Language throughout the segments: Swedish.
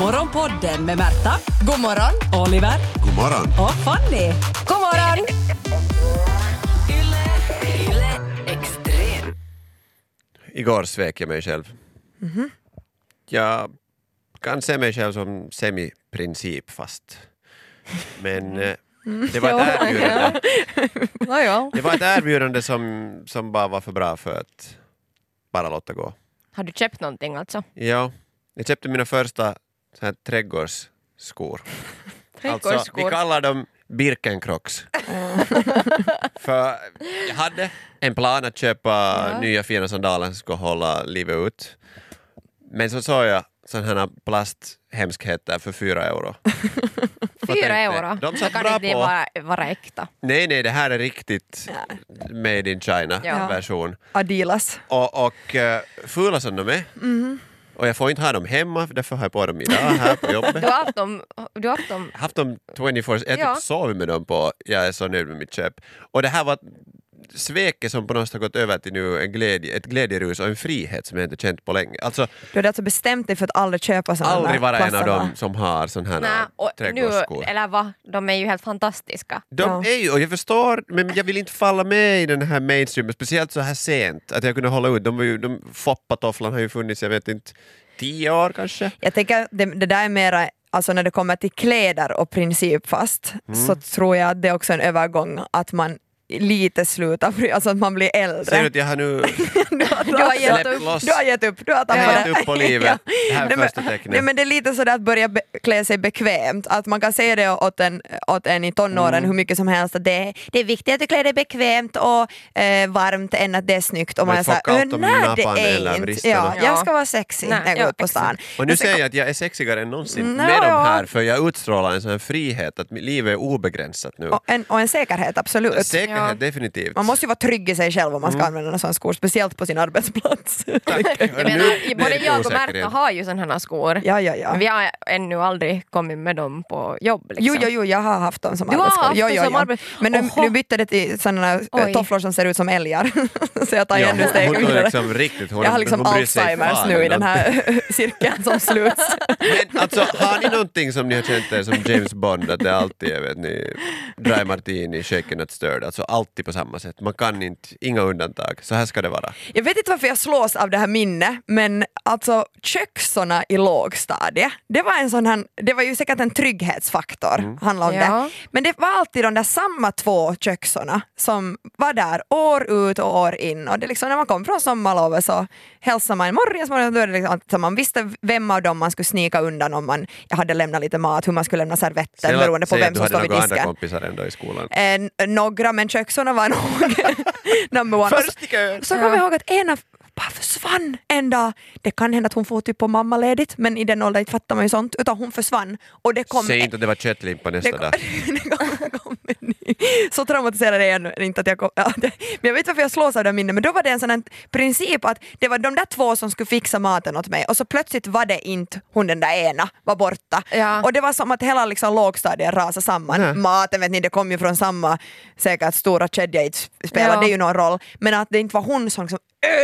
Morgonpodden med Märta, God morgon! Oliver God morgon. och Fanny. God morgon! Igår svek jag mig själv. Jag kan se mig själv som semi-principfast. Men eh, det var ett erbjudande, Nåja. det var ett erbjudande som, som bara var för bra för att bara låta gå. Har du köpt någonting alltså? Ja, jag köpte mina första så här trädgårdsskor. Alltså, vi kallar dem Birkencrocs. För jag hade en plan att köpa Ja. nya fina sandaler som ska hålla livet ut. Men så såg jag sådana här plasthemskheter för fyra euro. Fyra euro? de Då satt kan bra inte på. vara, vara äkta. Nej, nej, det här är riktigt made in China Ja. version. Adilas. Och, och uh, fula som de är. Och jag får inte ha dem hemma, därför har jag på dem idag här på jobbet. Du har haft dem, du har haft dem haft dem 24 jag Ja. typ sov med dem på, jag är så nöjd med mitt köp. Och det här var sveket som på något sätt har gått över till nu en glädje, ett glädjerus och en frihet som jag inte känt på länge. Alltså Du hade alltså bestämt dig för att aldrig köpa sådana aldrig vara en av dem som har sån här Nä, och nu, trädgårdsskor. eller va, de är ju helt fantastiska. De Ja. är ju, och jag förstår, men jag vill inte falla med i den här mainstreamen, speciellt så här sent, att jag kunde hålla ut. De, var ju, de Foppatofflan har ju funnits, jag vet inte, tio år kanske? Jag tänker det, det där är mera, alltså när det kommer till kläder och principfast Mm. så tror jag att det är också en övergång att man lite slutar bry alltså att man blir äldre. Ser du att jag har nu du, har, du, har gett upp, loss. du har gett upp, du har jag tappat har det. gett upp på livet? Det här är första tecknet. Nej, men det är lite sådär att börja be- klä sig bekvämt, att man kan säga det åt en, åt en i tonåren Mm. hur mycket som helst att det är, det är viktigt att du klär dig bekvämt och eh, varmt än att det är snyggt. Och man är såhär, kallt "Ö, om nej det är inte. vristerna." Ja, Ja. jag ska vara sexy Nej, när jag går ja, ut på stan. Och nu säger jag att jag är sexigare än någonsin Nå, med de ja. här, för jag utstrålar en sån här frihet, att mitt liv är obegränsat nu. Och en, och en säkerhet, absolut. Säkerhet, Ja. definitivt. Man måste ju vara trygg i sig själv om man Mm. ska använda en sån skor, speciellt på sin arbetsplats. Jag menar, både jag och. Märta har ju sådana här skor. ja, ja, ja. Men vi har ännu aldrig kommit med dem på jobb. Liksom. Jo, jo, jo, jag har haft dem som Du har arbetsskor. haft jo, dem jo, som jo. arbets- Men nu, Oho. nu bytte det till sådana eh, tofflor som ser ut som älgar. så jag tar Ja, ännu steg hon, hon är vidare. liksom riktigt, hon, jag har liksom Alzheimers nu i den här cirkeln som sluts. Men alltså, har ni någonting som ni har känt er som James Bond, att det är alltid, jag vet ni, dry martini, shaken not stirred, alltså alltid på samma sätt. Man kan inte, inga undantag, så här ska det vara. Jag vet inte varför jag slås av det här minnet, men alltså köksorna i lågstadiet, det var en sån här, det var ju säkert en trygghetsfaktor, Mm. handlar om Ja. det. Men det var alltid de där samma två köksorna som var där år ut och år in. Och det liksom, när man kom från sommarlovet så hälsade man morgon, morgon då är det liksom, att man visste vem av dem man skulle snika undan om man hade lämnat lite mat, hur man skulle lämna servetten Säg- beroende på säg vem att du som hade står vid några andra disken. kompisar ändå i skolan. En, några, men köksorna var nog number one. Först i kön! så kommer jag ihåg att ena bara försvann en dag. Det kan hända att hon får typ på mammaledigt men i den åldern inte fattar man ju sånt utan hon försvann och det kom Säg inte att det var köttlimpa det nästa kom, dag. det kom, kom. Så traumatiserad är jag ännu inte att jag kom, ja, det, Men jag vet varför jag slås av det minnet men då var det en sån här princip att det var de där två som skulle fixa maten åt mig och så plötsligt var det inte hon den där ena var borta. Ja. Och det var som att hela liksom lågstadiet rasade samman. Nej. Maten vet ni, det kom ju från samma säkert stora kedja, inte spelade Ja. det ju någon roll. Men att det inte var hon som liksom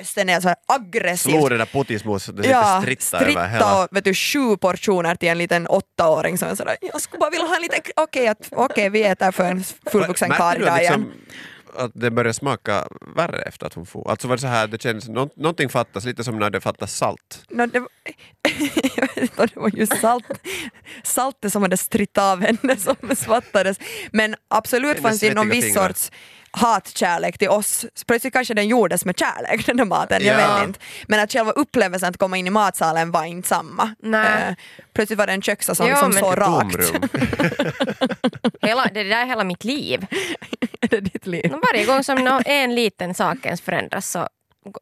öste ner så här aggressivt. Slog det där puttismus, det Ja, stritta över hela... och vet du, sju portioner till en liten åttaåring som är sådär, jag skulle bara vilja ha en liten, okej att- okej, vi äter för en fullvuxen karl idag att igen. liksom, att det började smaka värre efter att hon for? Alltså var det så här, det kändes, nå- någonting fattas, lite som när det fattas salt. No, det, var, jag vet inte om det var just salt, saltet som hade stritt av henne som svattades. Men absolut fanns det någon viss fingrar. sorts hatkärlek till oss. Plötsligt kanske den gjordes med kärlek, den där maten, jag Ja. vet inte. Men att själva upplevelsen att komma in i matsalen var inte samma. Nej. Eh, plötsligt var det en köksa som Ja, liksom men- så rakt. Hela, det där är hela mitt liv. det är ditt liv. Varje gång som en liten sak ens förändras så,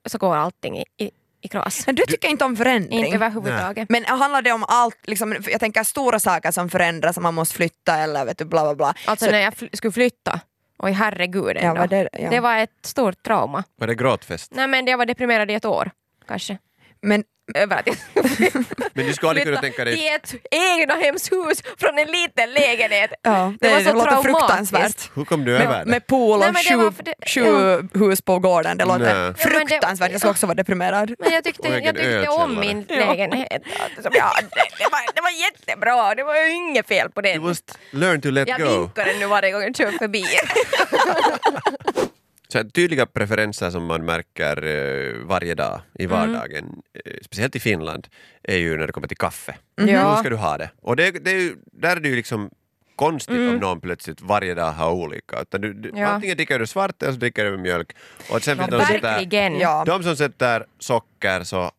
så går allting i, i, i kras. Men du tycker inte om förändring? Inte överhuvudtaget. Men handlar det om allt, liksom, jag tänker stora saker som förändras, som man måste flytta eller vet du, bla bla bla. Alltså Så- när jag fly- skulle flytta, oj herregud Ja, ändå. vad det- ja. det var ett stort trauma. Var det gråtfest? Nej men jag var deprimerad i ett år kanske. Men, över att jag Men du skulle aldrig kunna tänka dig... i ett egna hemshus från en liten lägenhet. Ja, det, var så låter traumatiskt. fruktansvärt. Hur kom du över Med, det? med pool och det sju, det- sju hus på gården. Det låter Nej. Ja, men det- fruktansvärt. Jag skulle också vara deprimerad. Men jag tyckte, jag tyckte om min lägenhet som jag hade. Det var, det var jättebra, det var ju inget fel på den. måste learn to let Jag go. vinkar den nu varje gång jag kör förbi. Så här, tydliga preferenser som man märker eh, varje dag i vardagen, eh, speciellt i Finland, är ju när det kommer till kaffe. Ja. Hur ska du ha det? Och det, det är ju, där är det ju liksom konstigt om någon plötsligt varje dag har olika. Utan du, du, Ja. Antingen dricker du svart eller så dricker du med mjölk. Och sen Ja, de, som sätter. Ja. de som sätter socker så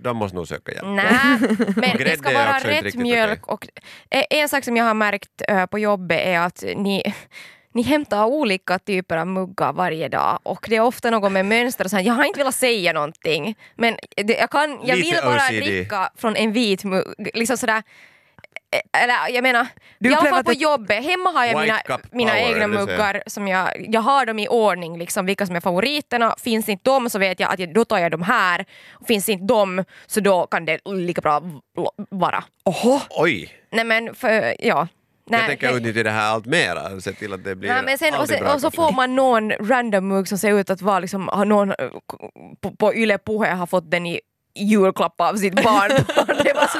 de måste nog söka hjälp. Nej, men det ska vara rätt mjölk. Och, eh, en sak som jag har märkt eh, på jobbet är att ni ni hämtar olika typer av muggar varje dag och det är ofta något med mönster och så här, jag har inte velat säga någonting men det, jag, kan, jag Lite vill bara OCD. dricka från en vit mugg. Liksom sådär, eh, eller jag menar, Du i alla fall på jobbet, hemma har jag mina, mina power, egna muggar som jag, jag har dem i ordning, liksom, vilka som är favoriterna. Finns inte de så vet jag att jag, då tar jag de här. Finns inte de så då kan det lika bra vara. Oho, Oj! Nej men för, ja. Nej, jag tänker det- utnyttja det här allt mera, se till att det blir Nej, men sen, och, sen, bra och så får man någon random mugg som ser ut att vara liksom, har någon eh, på, på Yle Puhe har fått den i julklapp av sitt barn. det var så,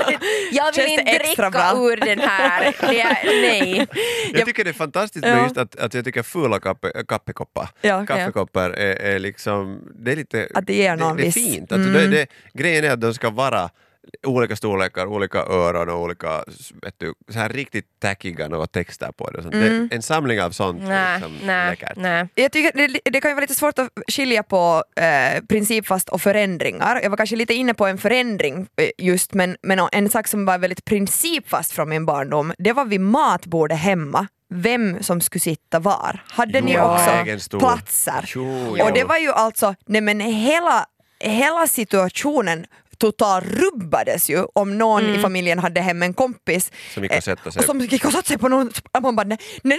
jag vill inte extra dricka bra? ur den här. Det är, nej. Jag tycker det är fantastiskt med Ja. just att, att jag tycker fula kaffe, kaffekoppar, Ja. kaffekoppar är, är liksom, det är lite Att det ger någon det, det är fint. Alltså Mm. det, det, grejen är att de ska vara olika storlekar, olika öron och olika vet du, så här riktigt tackiga några texter på det. och. Mm. det en samling av sånt Nej, liksom läckert. nej. Jag tycker det, det kan ju vara lite svårt att skilja på eh, principfast och förändringar. Jag var kanske lite inne på en förändring eh, just men, men en sak som var väldigt principfast från min barndom det var vid matbordet hemma vem som skulle sitta var. Hade ni Jo, också egen stol. platser? Jo, Och jo. det var ju alltså, nej men hela, hela situationen total rubbades ju om någon i familjen hade hem en kompis Som gick och sätta sig. och som gick och satte sig på någon... Man bara nej, nej, nej,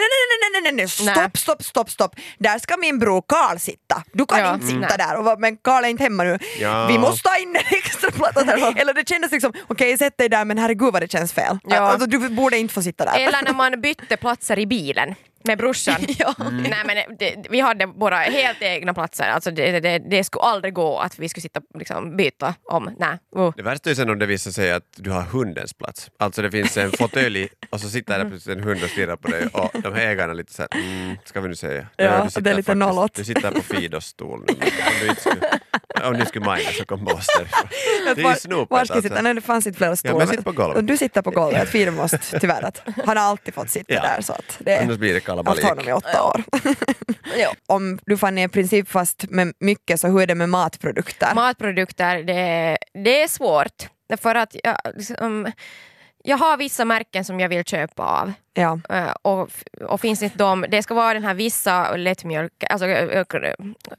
nej, nej, nej, nej, stopp, stopp, stopp, stopp. Där ska min bror Karl sitta. Du kan Ja, inte sitta nej. där. Och, men Karl är inte hemma nu. Ja. Vi måste ha in en extra plats. Eller det kändes liksom, okej sätt dig där men herregud vad det känns fel. Ja. Alltså, du borde inte få sitta där. Eller när man bytte platser i bilen med brorsan. Ja. Nej, men det, vi hade våra helt egna platser. Alltså det, det, det skulle aldrig gå att vi skulle sitta liksom, byta om. Nej. Uh. Det värsta är sen om det visar sig att du har hundens plats. Alltså det finns en fåtölj och så sitter det plötsligt en hund och stirrar på dig och de här ägarna lite såhär, mm, ska vi nu säga? Ja, du sitter det är lite faktiskt- nollåt. Du sitter på Fidos stol nu. Om inte skulle, mina så kom boss därifrån. Det är ju snopet Var ska jag sitta? alltså. Nej, det fanns inte flera stolar. men sitt på golvet. Du sitter på golvet, Fidel måste tyvärr att han har alltid fått sitta Ja. där så att det Annars blir det kalabalik. honom i åtta år. Om du Fanny är principfast med mycket så hur är det med matprodukter? Matprodukter, det, det är svårt. För att jag, liksom, jag har vissa märken som jag vill köpa av. ja. Eh, och, och finns inte de, det ska vara den här vissa lättmjölk, alltså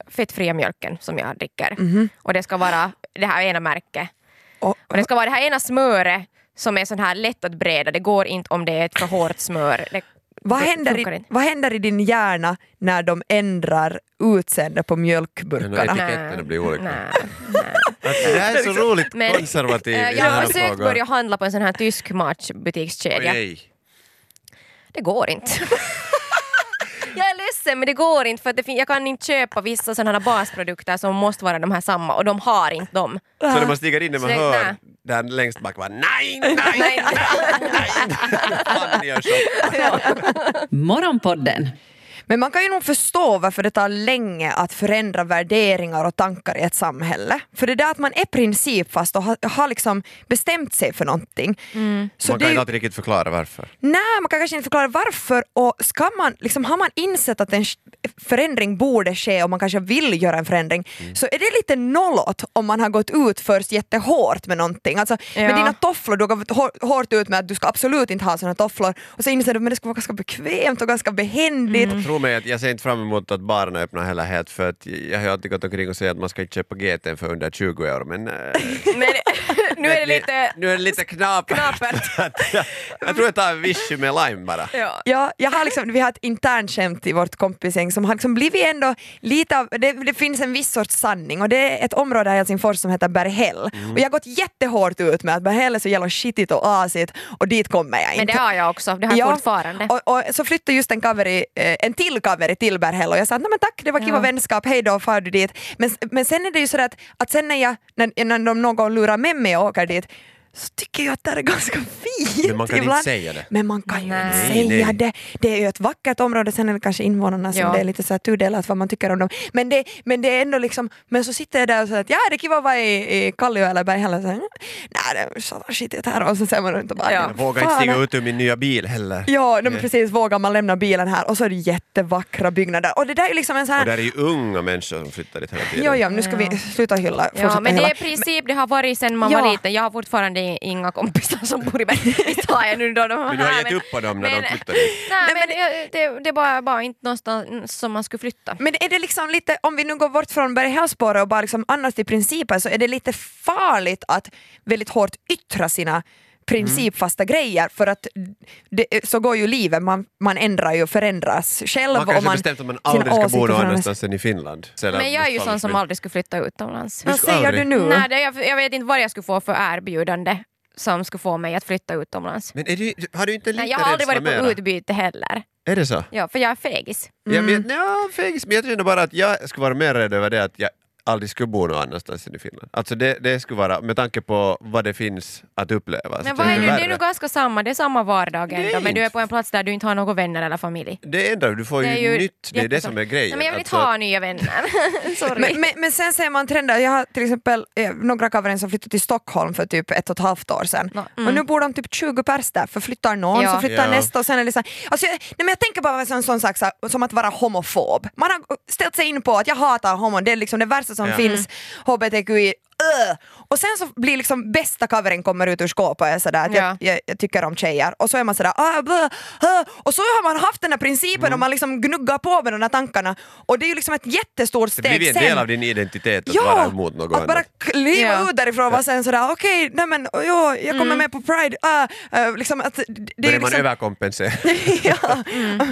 fettfria mjölken som jag dricker. Och det ska vara det här ena märket. Och, Och det ska vara det här ena smöret som är sån här lätt att breda. Det går inte om det är ett för hårt smör. Det, vad, händer i, vad händer i din hjärna när de ändrar utseende på Ja, mjölkburkarna? no, Etiketterna blir olika. Nej, nej. Alltså, det här är så roligt Men, konservativ Eh, i Jag har försökt börja handla på en sån här tysk matbutikskedja. Nej. Det går inte. ledsen men det går inte för att det fin- jag kan inte köpa vissa sådana här basprodukter som måste vara de här samma och de har inte dem. Så när man stiger in och man Så det- hör nej. där längst bak bara nej, nej, Nej, nej, nej. Fan, ni gör så. Morgonpodden Men man kan ju nog förstå varför det tar länge att förändra värderingar och tankar i ett samhälle. För det där att man är principfast och har, har liksom bestämt sig för någonting. Så Man kan inte ju- alltid riktigt förklara varför. Nej, man kan kanske inte förklara varför och ska man, liksom, har man insett att en förändring borde ske och man kanske vill göra en förändring Mm. så är det lite nollåt om man har gått ut först jättehårt med någonting. Alltså, Med Ja. dina tofflor, du har gått hår- hårt ut med att du ska absolut inte ha såna tofflor och så inser du att det ska vara ganska bekvämt och ganska behändigt. Otroligt tro mig att jag ser inte fram emot att barerna öppnar heller helt för att jag har ju alltid gått omkring och sagt att man ska inte köpa GT för under 20 euro men äh, Men nu är det lite... nu är det lite knapert. Knapert. jag, jag tror jag tar en vichy med lime bara. Ja. Ja, jag har liksom, vi har ett internt skämt i vårt kompisgäng som har liksom blivit ändå lite av, det, det finns en viss sorts sanning och det är ett område i Helsingfors som heter Berghäll. Mm. Och jag har gått jättehårt ut med att Berghäll är så jävla skitigt och asigt och dit kommer jag inte. Men det har jag också, det har jag fortfarande. Och, och så flyttade just en, kaveri, eh, en till kaveri till Berghäll och jag sa att "Nej, men tack, det var kiva Ja. vänskap, hej då, far du dit. Men, men sen är det ju så att, att sen när, jag, när, när de någon lurar med mig och åker dit så tycker jag att det är ganska fint. Men man kan inte ibland. säga det. Men man kan ju inte Nej. säga Nej. det. Det är ju ett vackert område, sen är det kanske invånarna som Ja. det är lite så här tudelat vad man tycker om dem. Men det, men det är ändå liksom, men så sitter jag där och säger att ja det är kiva att vara i, i Kallio eller Berghäll och så, här, nej det är så skitigt här och så ser man runt och bara Ja. Jag vågar inte stiga ut ur min nya bil heller. Ja, nej, precis, vågar man lämna bilen här och så är det jättevackra byggnader. Och det där är liksom en sån Och här... där är ju unga människor som flyttar dit hela tiden. Jo, jo, nu ska vi sluta hylla. Ja, men det hylla. är i princip det har varit sen man Ja. var liten. Jag har fortfarande inga kompisar som bor i Bergsjö. Visst har jag nu då de Men du har här, gett upp på dem när de men- flyttar dit. Nej, men det, det, det var bara inte någonstans som man skulle flytta. Men är det liksom lite, om vi nu går bort från Berghällspåret och bara liksom annars till principer så är det lite farligt att väldigt hårt yttra sina principfasta grejer för att det, så går ju livet, man, man ändrar ju och förändras själv. Man och kanske man, bestämt att man aldrig ska bo någon annanstans än i Finland. Men jag är ju sån som men- aldrig skulle flytta utomlands. Vad säger du nu? Nej, det, jag, jag vet inte vad jag skulle få för erbjudande som skulle få mig att flytta utomlands. Men är du, har du inte lite Nej, jag har aldrig varit rädsla på mera? utbyte heller. Är det så? Ja, för jag är fegis. Mm. vet, ja, fegis, men jag känner bara att jag skulle vara mer rädd över det att jag aldrig skulle bo någon annanstans än i Finland. Alltså det, det skulle vara, med tanke på vad det finns att uppleva. Men vad är det, det är nog ganska samma, det är samma vardag ändå, men du är på en plats där du inte har några vänner eller familj. Det ändrar du får Det är ju ju nytt, det är det som är grejen. Nej, men jag vill inte Alltså, ha nya vänner. Sorry. Men, men, men sen ser man trender, jag har till exempel eh, några kaverin som flyttade till Stockholm för typ ett och ett halvt år sedan. Ja, Och nu bor de typ 20 pers där, för flyttar någon Ja. så flyttar Ja. nästa och sen är det så alltså jag, nej men jag tänker bara en sån sak så här, som att vara homofob. Man har ställt sig in på att jag hatar homon, det är liksom det värsta som Ja. finns, hbtqi, öh. Och sen så blir liksom bästa kaverin kommer ut ur skåpet och är sådär att Ja. jag, jag, jag tycker om tjejer och så är man sådär ah, blah, ah. och så har man haft den här principen Mm. och man liksom gnuggar på med de här tankarna och det är ju liksom ett jättestort Det steg blir en sen. del av din identitet att vara emot något att bara annat. kliva Ja. ut därifrån och vara sen sådär okej, nej men jo, jag kommer med på Pride. ah, eh, liksom att, det det är Börjar ju man liksom, överkompensera. ja,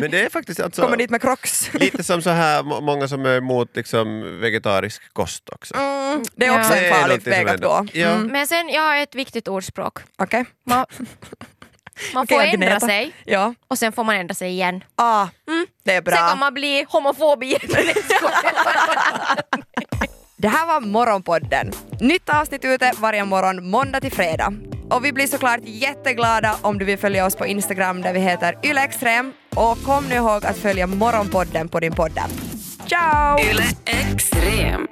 Men det är faktiskt alltså, kommer dit med crocs. lite som så här må- många som är emot liksom, vegetarisk kost också. Mm, det är också Ja. Det en är som väg gå. Ja. Mm, Men sen, jag har ett viktigt ordspråk. Okej. Man, man får Okej, ändra sig Ja, och sen får man ändra sig igen. ah, det är Sen kan bra. man bli homofob igen. Det här var Morgonpodden. Nytt avsnitt ute varje morgon måndag till fredag. Och vi blir såklart jätteglada om du vill följa oss på Instagram där vi heter ylextrem. Och kom nu ihåg att följa Morgonpodden på din podd. Ciao! Yle Extrem.